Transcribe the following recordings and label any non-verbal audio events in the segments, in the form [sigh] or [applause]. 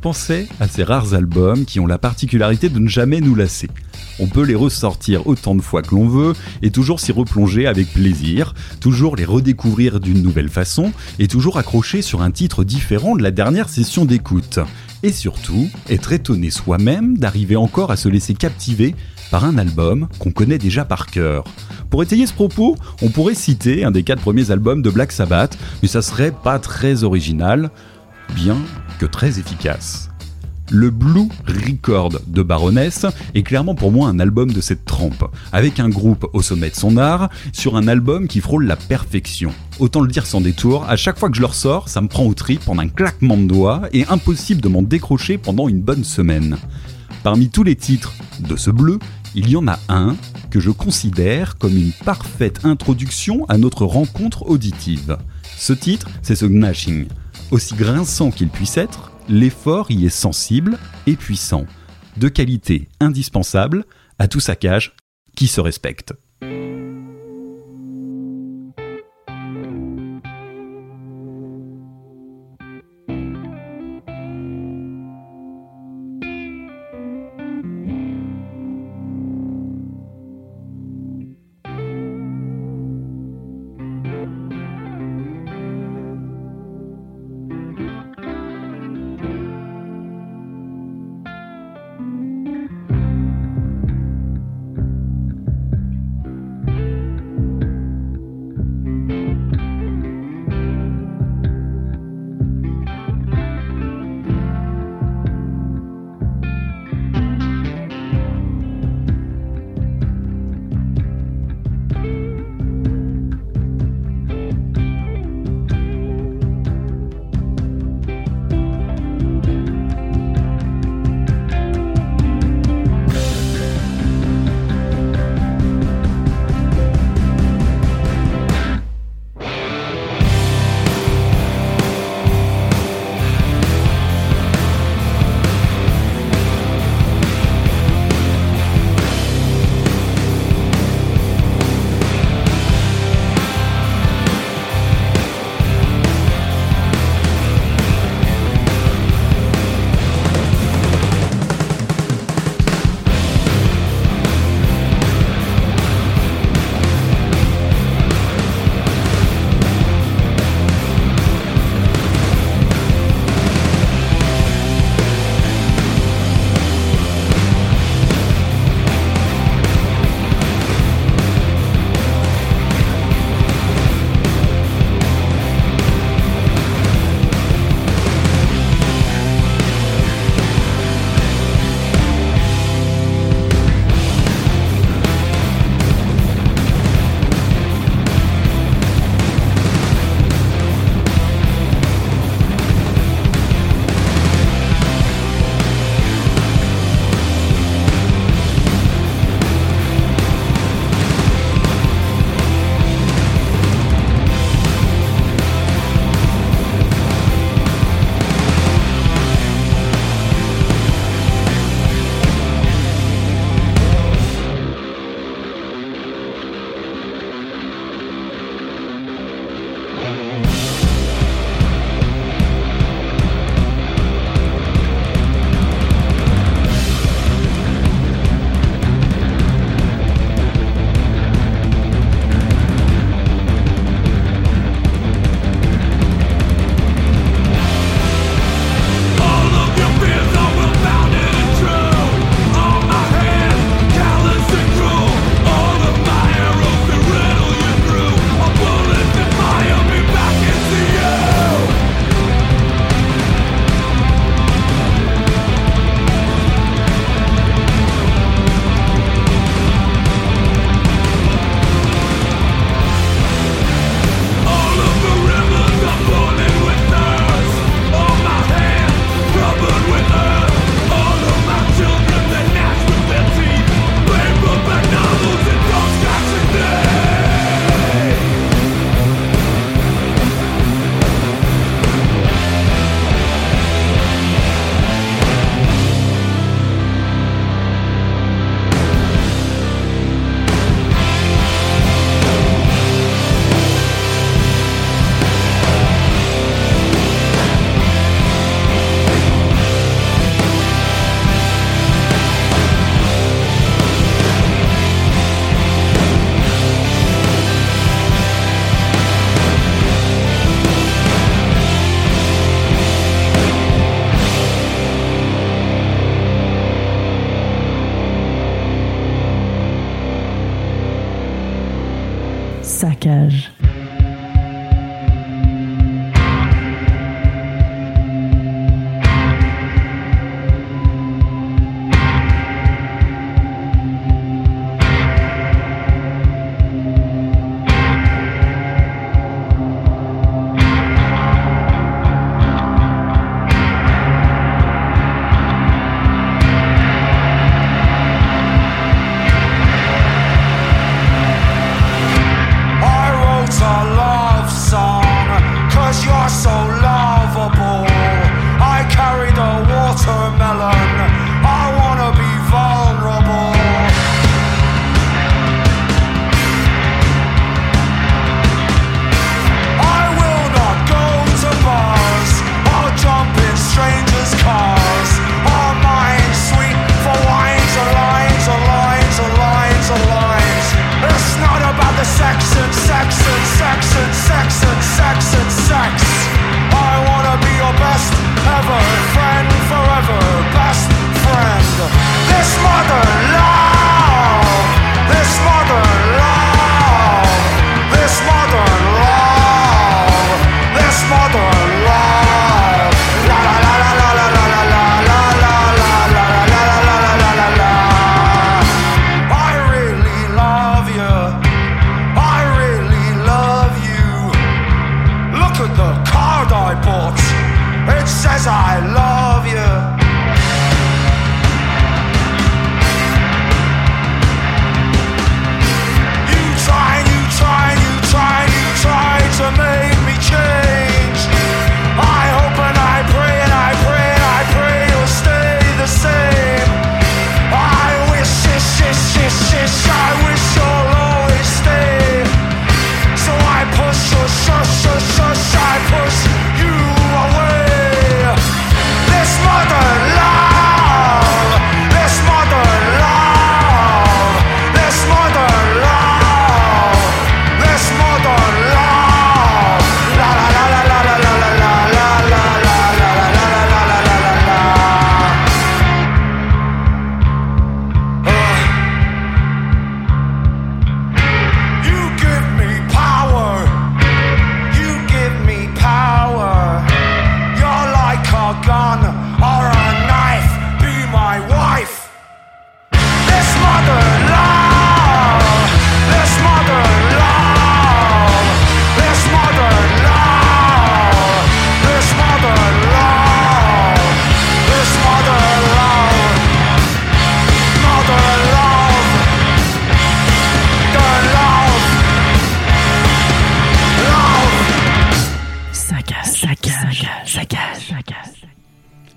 pensais à ces rares albums qui ont la particularité de ne jamais nous lasser. On peut les ressortir autant de fois que l'on veut et toujours s'y replonger avec plaisir, toujours les redécouvrir d'une nouvelle façon et toujours accrocher sur un titre différent de la dernière session d'écoute. Et surtout, être étonné soi-même d'arriver encore à se laisser captiver par un album qu'on connaît déjà par cœur. Pour étayer ce propos, on pourrait citer un des quatre premiers albums de Black Sabbath, mais ça serait pas très original, bien très efficace. Le Blue Record de Baroness est clairement pour moi un album de cette trempe, avec un groupe au sommet de son art, sur un album qui frôle la perfection. Autant le dire sans détour, à chaque fois que je le ressors, ça me prend au trip en un claquement de doigts et impossible de m'en décrocher pendant une bonne semaine. Parmi tous les titres de ce bleu, il y en a un que je considère comme une parfaite introduction à notre rencontre auditive. Ce titre, c'est ce Gnashing. Aussi grinçant qu'il puisse être, l'effort y est sensible et puissant, de qualité indispensable à tout saccage qui se respecte.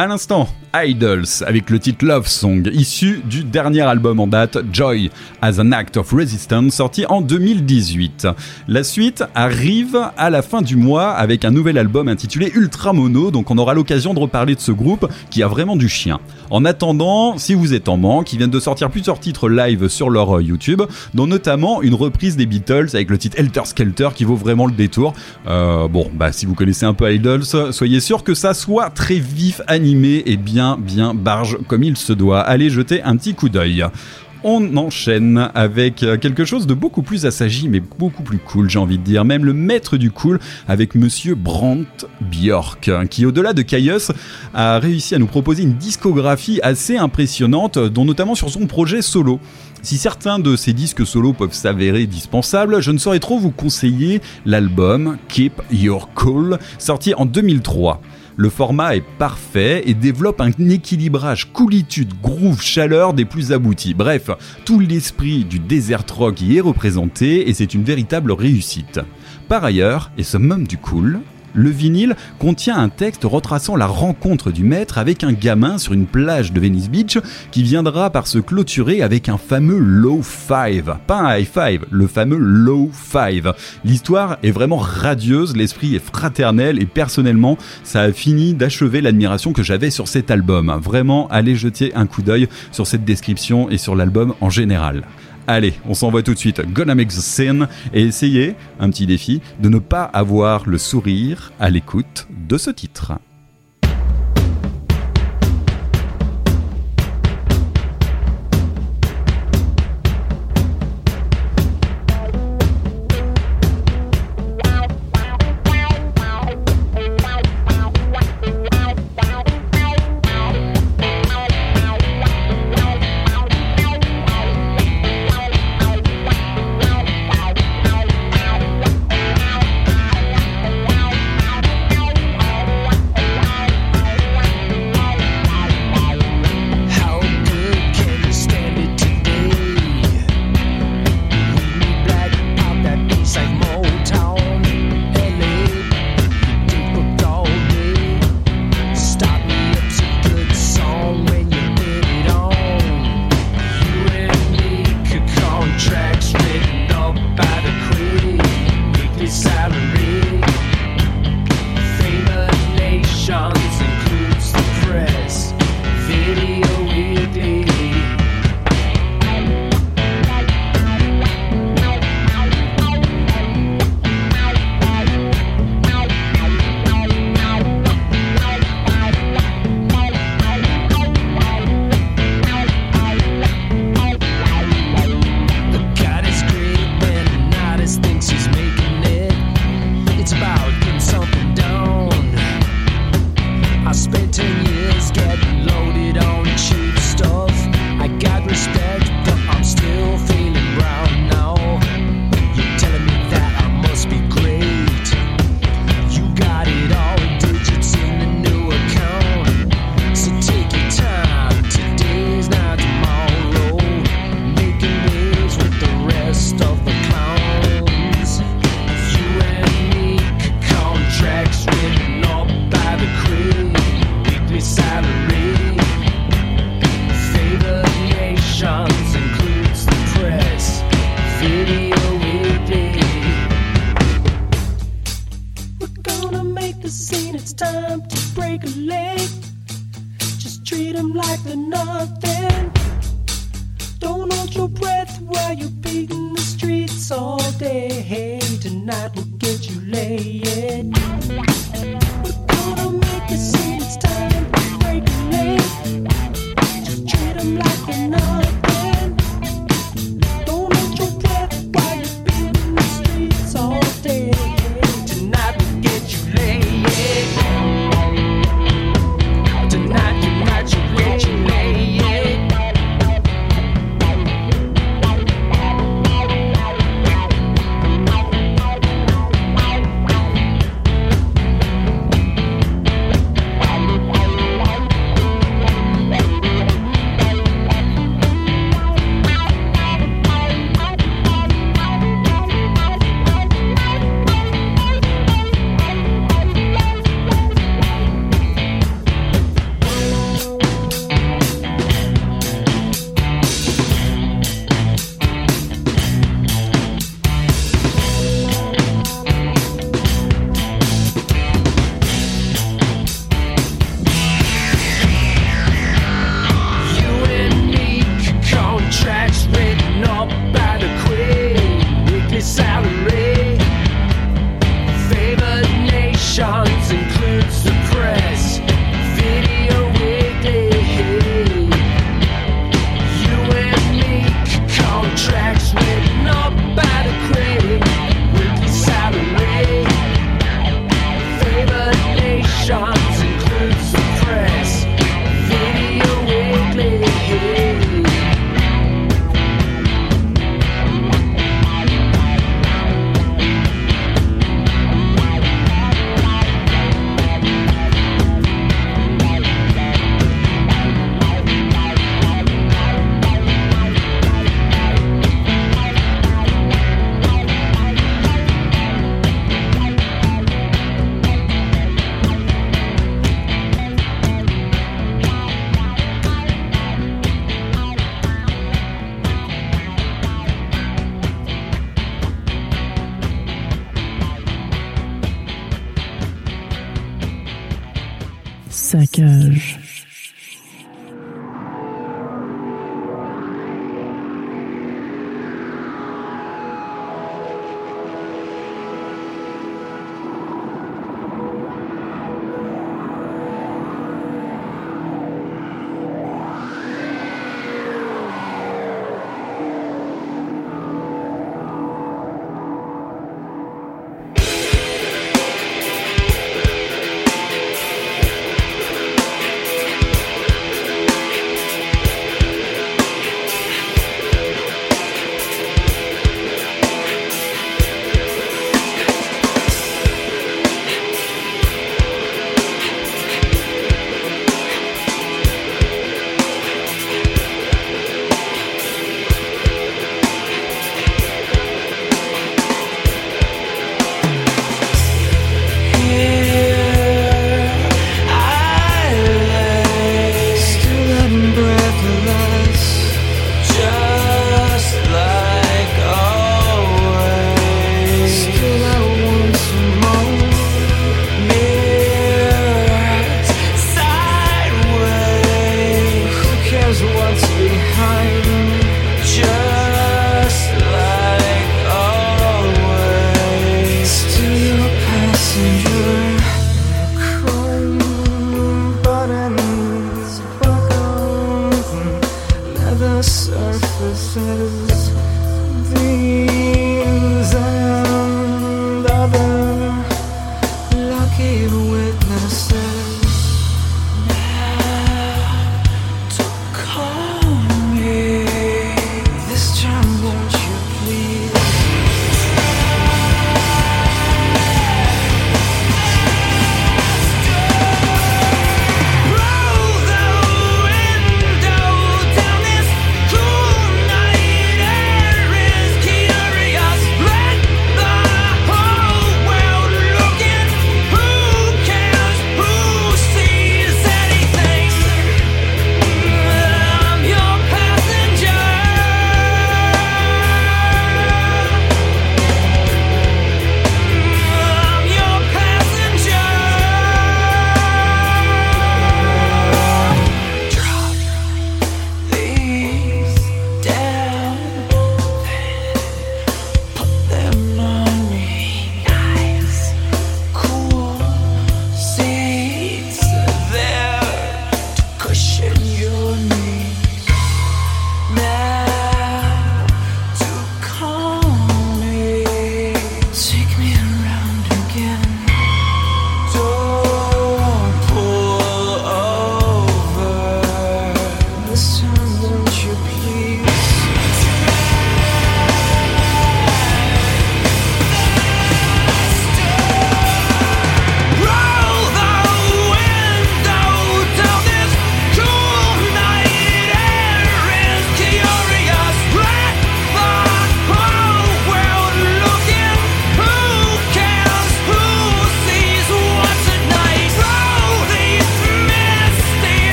À l'instant, Idols avec le titre Love Song, issu du dernier album en date Joy as an Act of Resistance, sorti en 2018. La suite arrive à la fin du mois avec un nouvel album intitulé Ultra Mono, donc on aura l'occasion de reparler de ce groupe qui a vraiment du chien. En attendant, si vous êtes en manque, ils viennent de sortir plusieurs titres live sur leur euh, YouTube, dont notamment une reprise des Beatles avec le titre Helter Skelter qui vaut vraiment le détour. Euh, bon, bah si vous connaissez un peu Idols, soyez sûr que ça soit très vif, animé et bien bien barge comme il se doit. Allez jeter un petit coup d'œil. On enchaîne avec euh, quelque chose de beaucoup plus assagi, mais beaucoup plus cool, j'ai envie de dire. Même le maître du cool avec monsieur Brandt Björk, qui au-delà de Caius a réussi à nous proposer une discographie assez impressionnante, dont notamment sur son projet solo. Si certains de ces disques solo peuvent s'avérer dispensables, je ne saurais trop vous conseiller l'album Keep Your Cool, sorti en 2003. Le format est parfait et développe un équilibrage coolitude, groove, chaleur des plus aboutis. Bref, tout l'esprit du desert rock y est représenté et c'est une véritable réussite. Par ailleurs, et ce même du cool, le vinyle contient un texte retraçant la rencontre du maître avec un gamin sur une plage de Venice Beach qui viendra par se clôturer avec un fameux low five. Pas un high five, le fameux low five. L'histoire est vraiment radieuse, l'esprit est fraternel et personnellement, ça a fini d'achever l'admiration que j'avais sur cet album. Vraiment, allez jeter un coup d'œil sur cette description et sur l'album en général. Allez, on s'envoie tout de suite Gonna Make the Scene et essayez, un petit défi, de ne pas avoir le sourire à l'écoute de ce titre.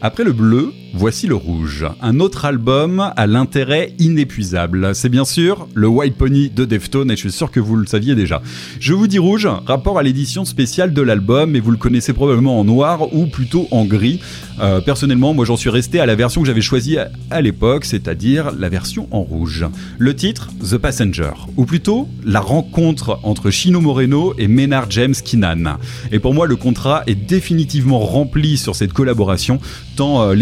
Après le bleu, voici le rouge. Un autre album à l'intérêt inépuisable. C'est bien sûr le White Pony de Deftones et je suis sûr que vous le saviez déjà. Je vous dis rouge, rapport à l'édition spéciale de l'album et vous le connaissez probablement en noir ou plutôt en gris. Euh, personnellement, moi j'en suis resté à la version que j'avais choisie à, l'époque, c'est-à-dire la version en rouge. Le titre, The Passenger, ou plutôt la rencontre entre Chino Moreno et Maynard James Keenan. Et pour moi, le contrat est définitivement rempli sur cette collaboration tant euh,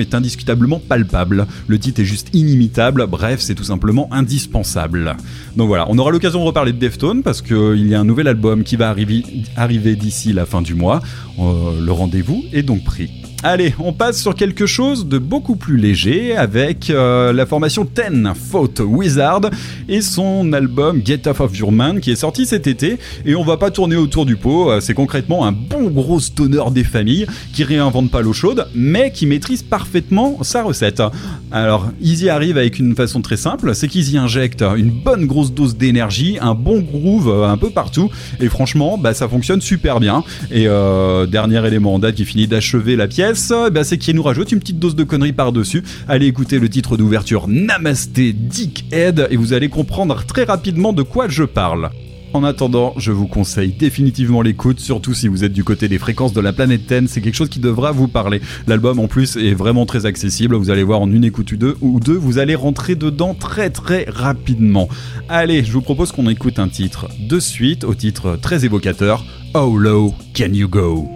est indiscutablement palpable. Le titre est juste inimitable, bref, c'est tout simplement indispensable. Donc voilà, on aura l'occasion de reparler de Deftones parce qu'il y a un nouvel album qui va arriver, arriver d'ici la fin du mois. Euh, le rendez-vous est donc pris. Allez, on passe sur quelque chose de beaucoup plus léger avec euh, la formation Ten Faute Wizard et son album Get Off of Your Man qui est sorti cet été. Et on va pas tourner autour du pot, euh, c'est concrètement un bon gros stoner des familles qui réinvente pas l'eau chaude mais qui maîtrise parfaitement sa recette. Alors, ils y arrivent avec une façon très simple, c'est qu'ils y injectent une bonne grosse dose d'énergie, un bon groove euh, un peu partout. Et franchement, bah, ça fonctionne super bien. Et dernier élément en date qui finit d'achever la pièce eh ben, c'est qu'il nous rajoute une petite dose de conneries par-dessus. Allez écouter le titre d'ouverture Namasté Dickhead et vous allez comprendre très rapidement de quoi je parle. En attendant, je vous conseille définitivement l'écoute, surtout si vous êtes du côté des fréquences de la planète Ten, c'est quelque chose qui devra vous parler. L'album en plus est vraiment très accessible, vous allez voir en une écoute ou deux, ou deux vous allez rentrer dedans très très rapidement. Allez, je vous propose qu'on écoute un titre de suite, au titre très évocateur, How Low Can You Go?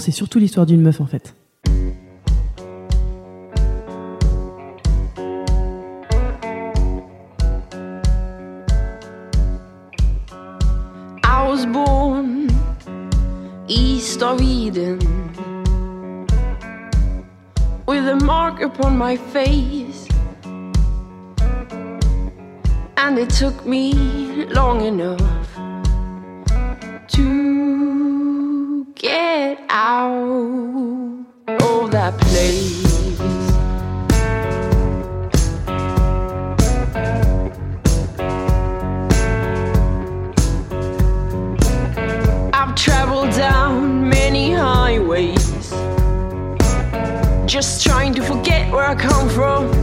C'est surtout l'histoire d'une meuf en fait. I was born east of Eden with a mark upon my face. And it took me where I come from.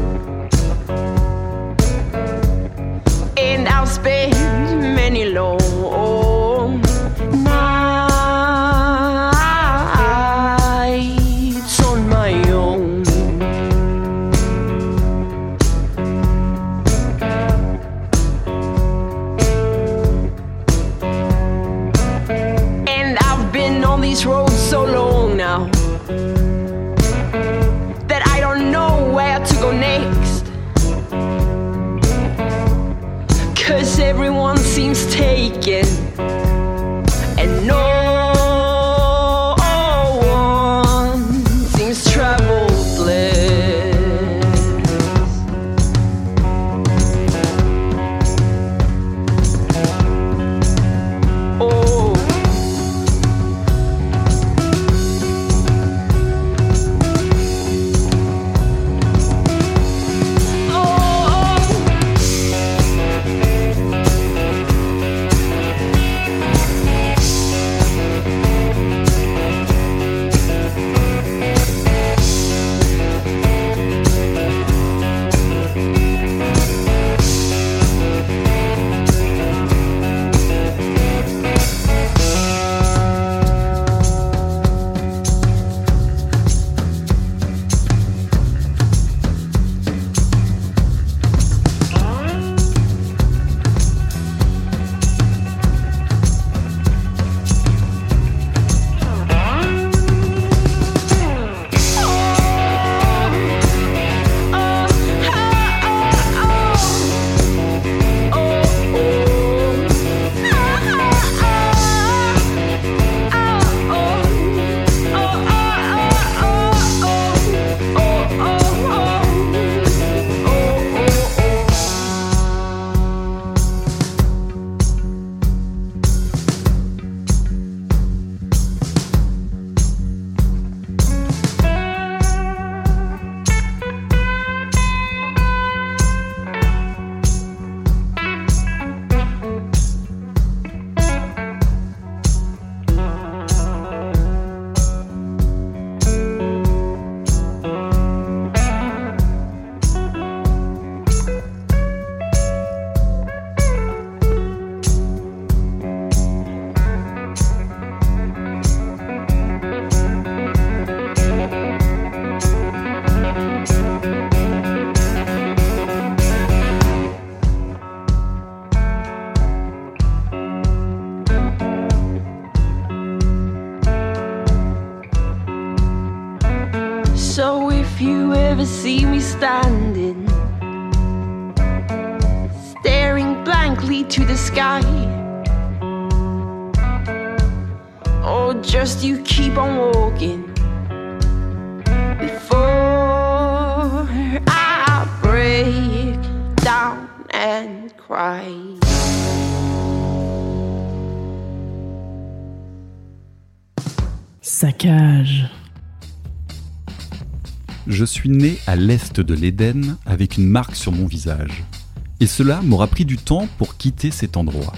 Standing, staring blankly to the sky, or just you keep on walking before I break down and cry. Saccage. Je suis né à l'est de l'Éden avec une marque sur mon visage. Et cela m'aura pris du temps pour quitter cet endroit.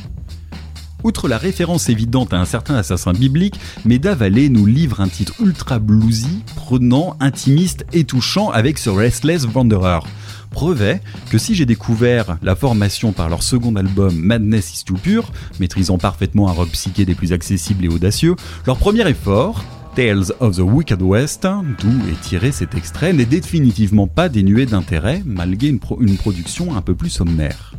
Outre la référence évidente à un certain assassin biblique, Meda Valley nous livre un titre ultra bluesy, prenant, intimiste et touchant avec ce Restless Wanderer. Preuve est que si j'ai découvert la formation par leur second album Madness is Too Pure, maîtrisant parfaitement un rock psyché des plus accessibles et audacieux, leur premier effort, Tales of the Wicked West, d'où est tiré cet extrait, n'est définitivement pas dénué d'intérêt, malgré une, pro- une production un peu plus sommaire.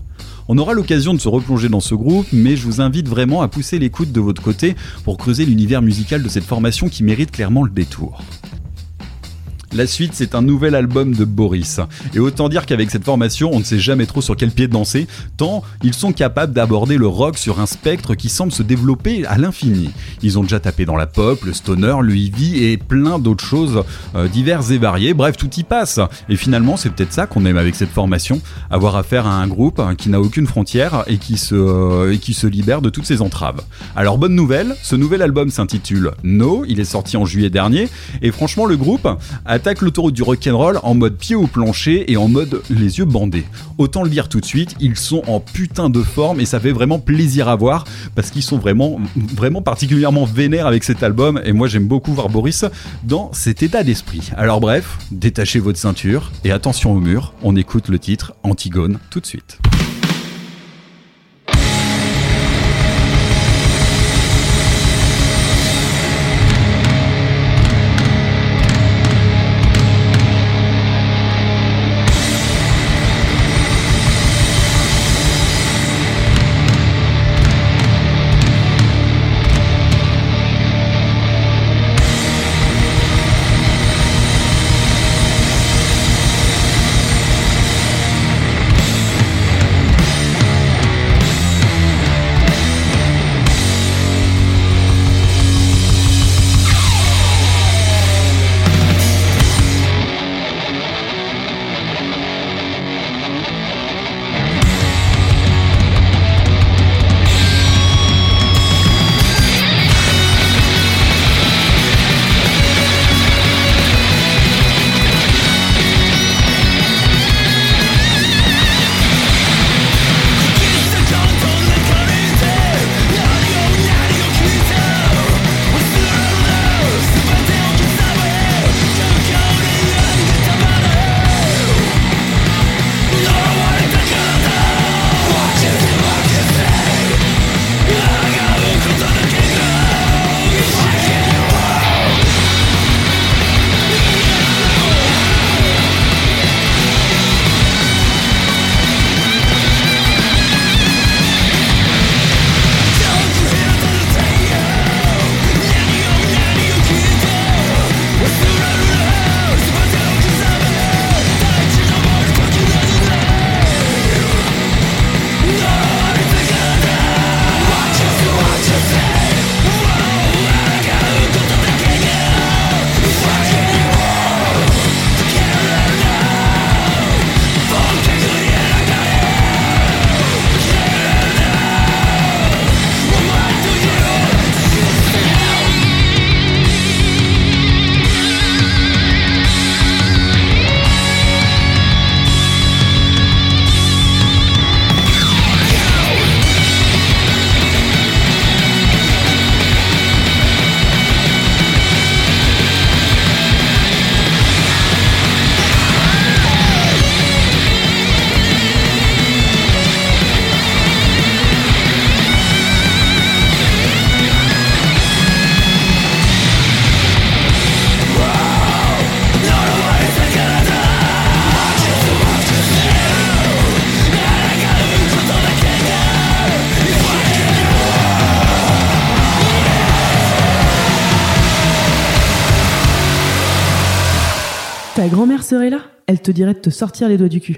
On aura l'occasion de se replonger dans ce groupe, mais je vous invite vraiment à pousser l'écoute de votre côté pour creuser l'univers musical de cette formation qui mérite clairement le détour. La suite, c'est un nouvel album de Boris. Et autant dire qu'avec cette formation, on ne sait jamais trop sur quel pied danser, tant ils sont capables d'aborder le rock sur un spectre qui semble se développer à l'infini. Ils ont déjà tapé dans la pop, le stoner, le heavy et plein d'autres choses euh, diverses et variées. Bref, tout y passe. Et finalement, c'est peut-être ça qu'on aime avec cette formation, avoir affaire à un groupe hein, qui n'a aucune frontière et qui se, euh, et qui se libère de toutes ses entraves. Alors, bonne nouvelle, ce nouvel album s'intitule No, il est sorti en juillet dernier, et franchement, le groupe a attaque l'autoroute du rock'n'roll en mode pied au plancher et en mode les yeux bandés. Autant le dire tout de suite, ils sont en putain de forme et ça fait vraiment plaisir à voir parce qu'ils sont vraiment, vraiment particulièrement vénères avec cet album et moi j'aime beaucoup voir Boris dans cet état d'esprit. Alors bref, détachez votre ceinture et attention au mur, on écoute le titre Antigone tout de suite. Ta grand-mère serait là? Elle te dirait de te sortir les doigts du cul.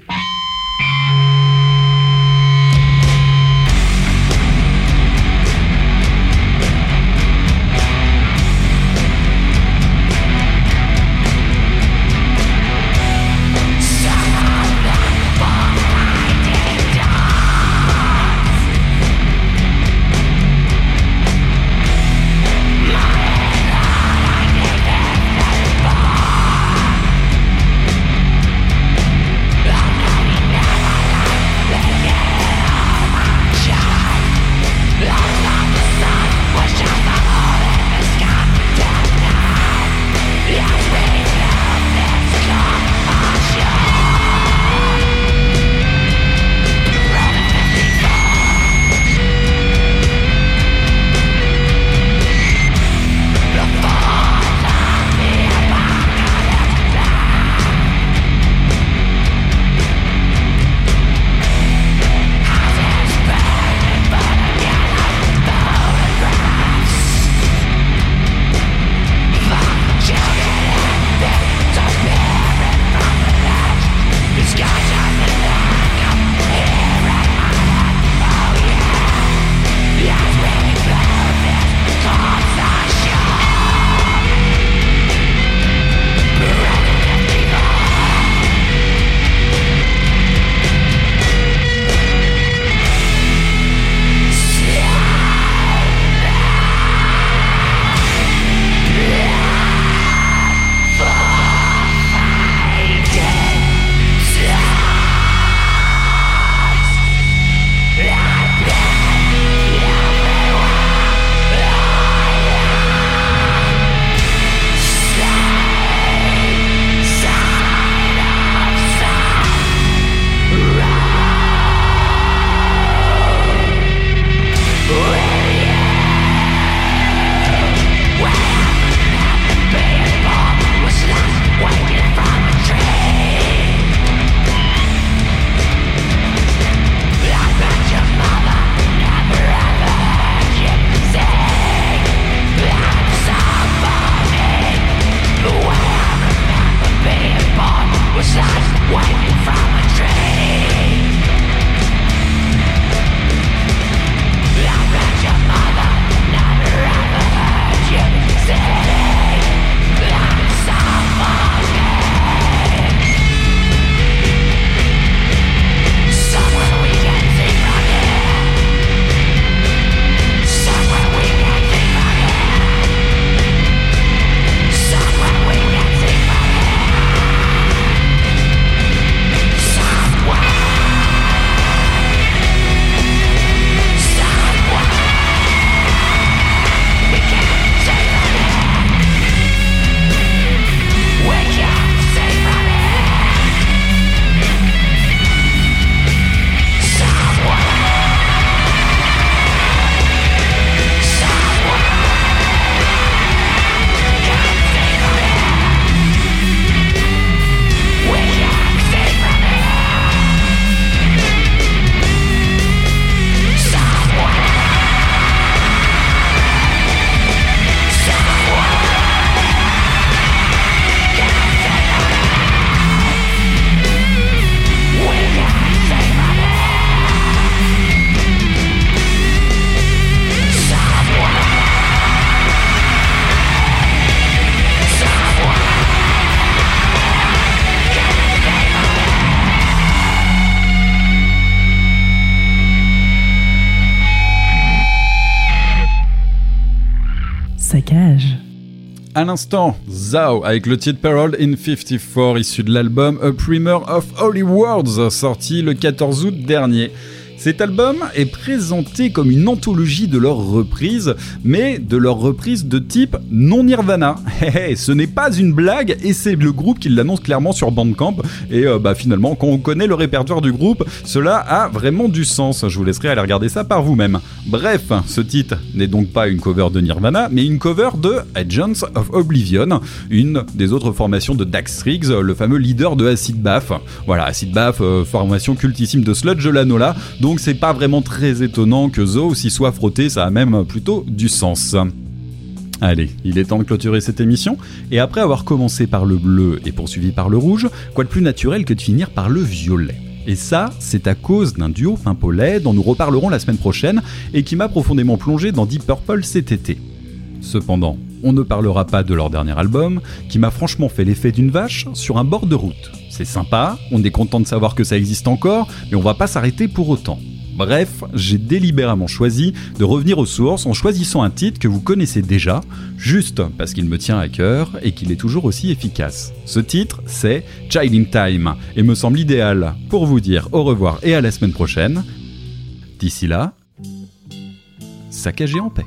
L'instant, Zao avec le titre Peril in 54 issu de l'album A Primer of Holy Words sorti le 14 août dernier. Cet album est présenté comme une anthologie de leurs reprises, mais de leurs reprises de type non Nirvana. [laughs] ce n'est pas une blague et c'est le groupe qui l'annonce clairement sur Bandcamp. Et euh, bah finalement, quand on connaît le répertoire du groupe, cela a vraiment du sens. Je vous laisserai aller regarder ça par vous-même. Bref, ce titre n'est donc pas une cover de Nirvana, mais une cover de Agents of Oblivion, une des autres formations de Dax Riggs, le fameux leader de Acid Bath. Voilà, Acid Bath, euh, formation cultissime de Sludge Lanola, donc c'est pas vraiment très étonnant que Zo s'y soit frotté, ça a même plutôt du sens. Allez, il est temps de clôturer cette émission, et après avoir commencé par le bleu et poursuivi par le rouge, quoi de plus naturel que de finir par le violet? Et ça, c'est à cause d'un duo Pimpollet dont nous reparlerons la semaine prochaine et qui m'a profondément plongé dans Deep Purple cet été. Cependant, on ne parlera pas de leur dernier album, qui m'a franchement fait l'effet d'une vache sur un bord de route. C'est sympa, on est content de savoir que ça existe encore, mais on va pas s'arrêter pour autant. Bref, j'ai délibérément choisi de revenir aux sources en choisissant un titre que vous connaissez déjà, juste parce qu'il me tient à cœur et qu'il est toujours aussi efficace. Ce titre, c'est Child in Time, et me semble idéal pour vous dire au revoir et à la semaine prochaine. D'ici là, saccagez en paix.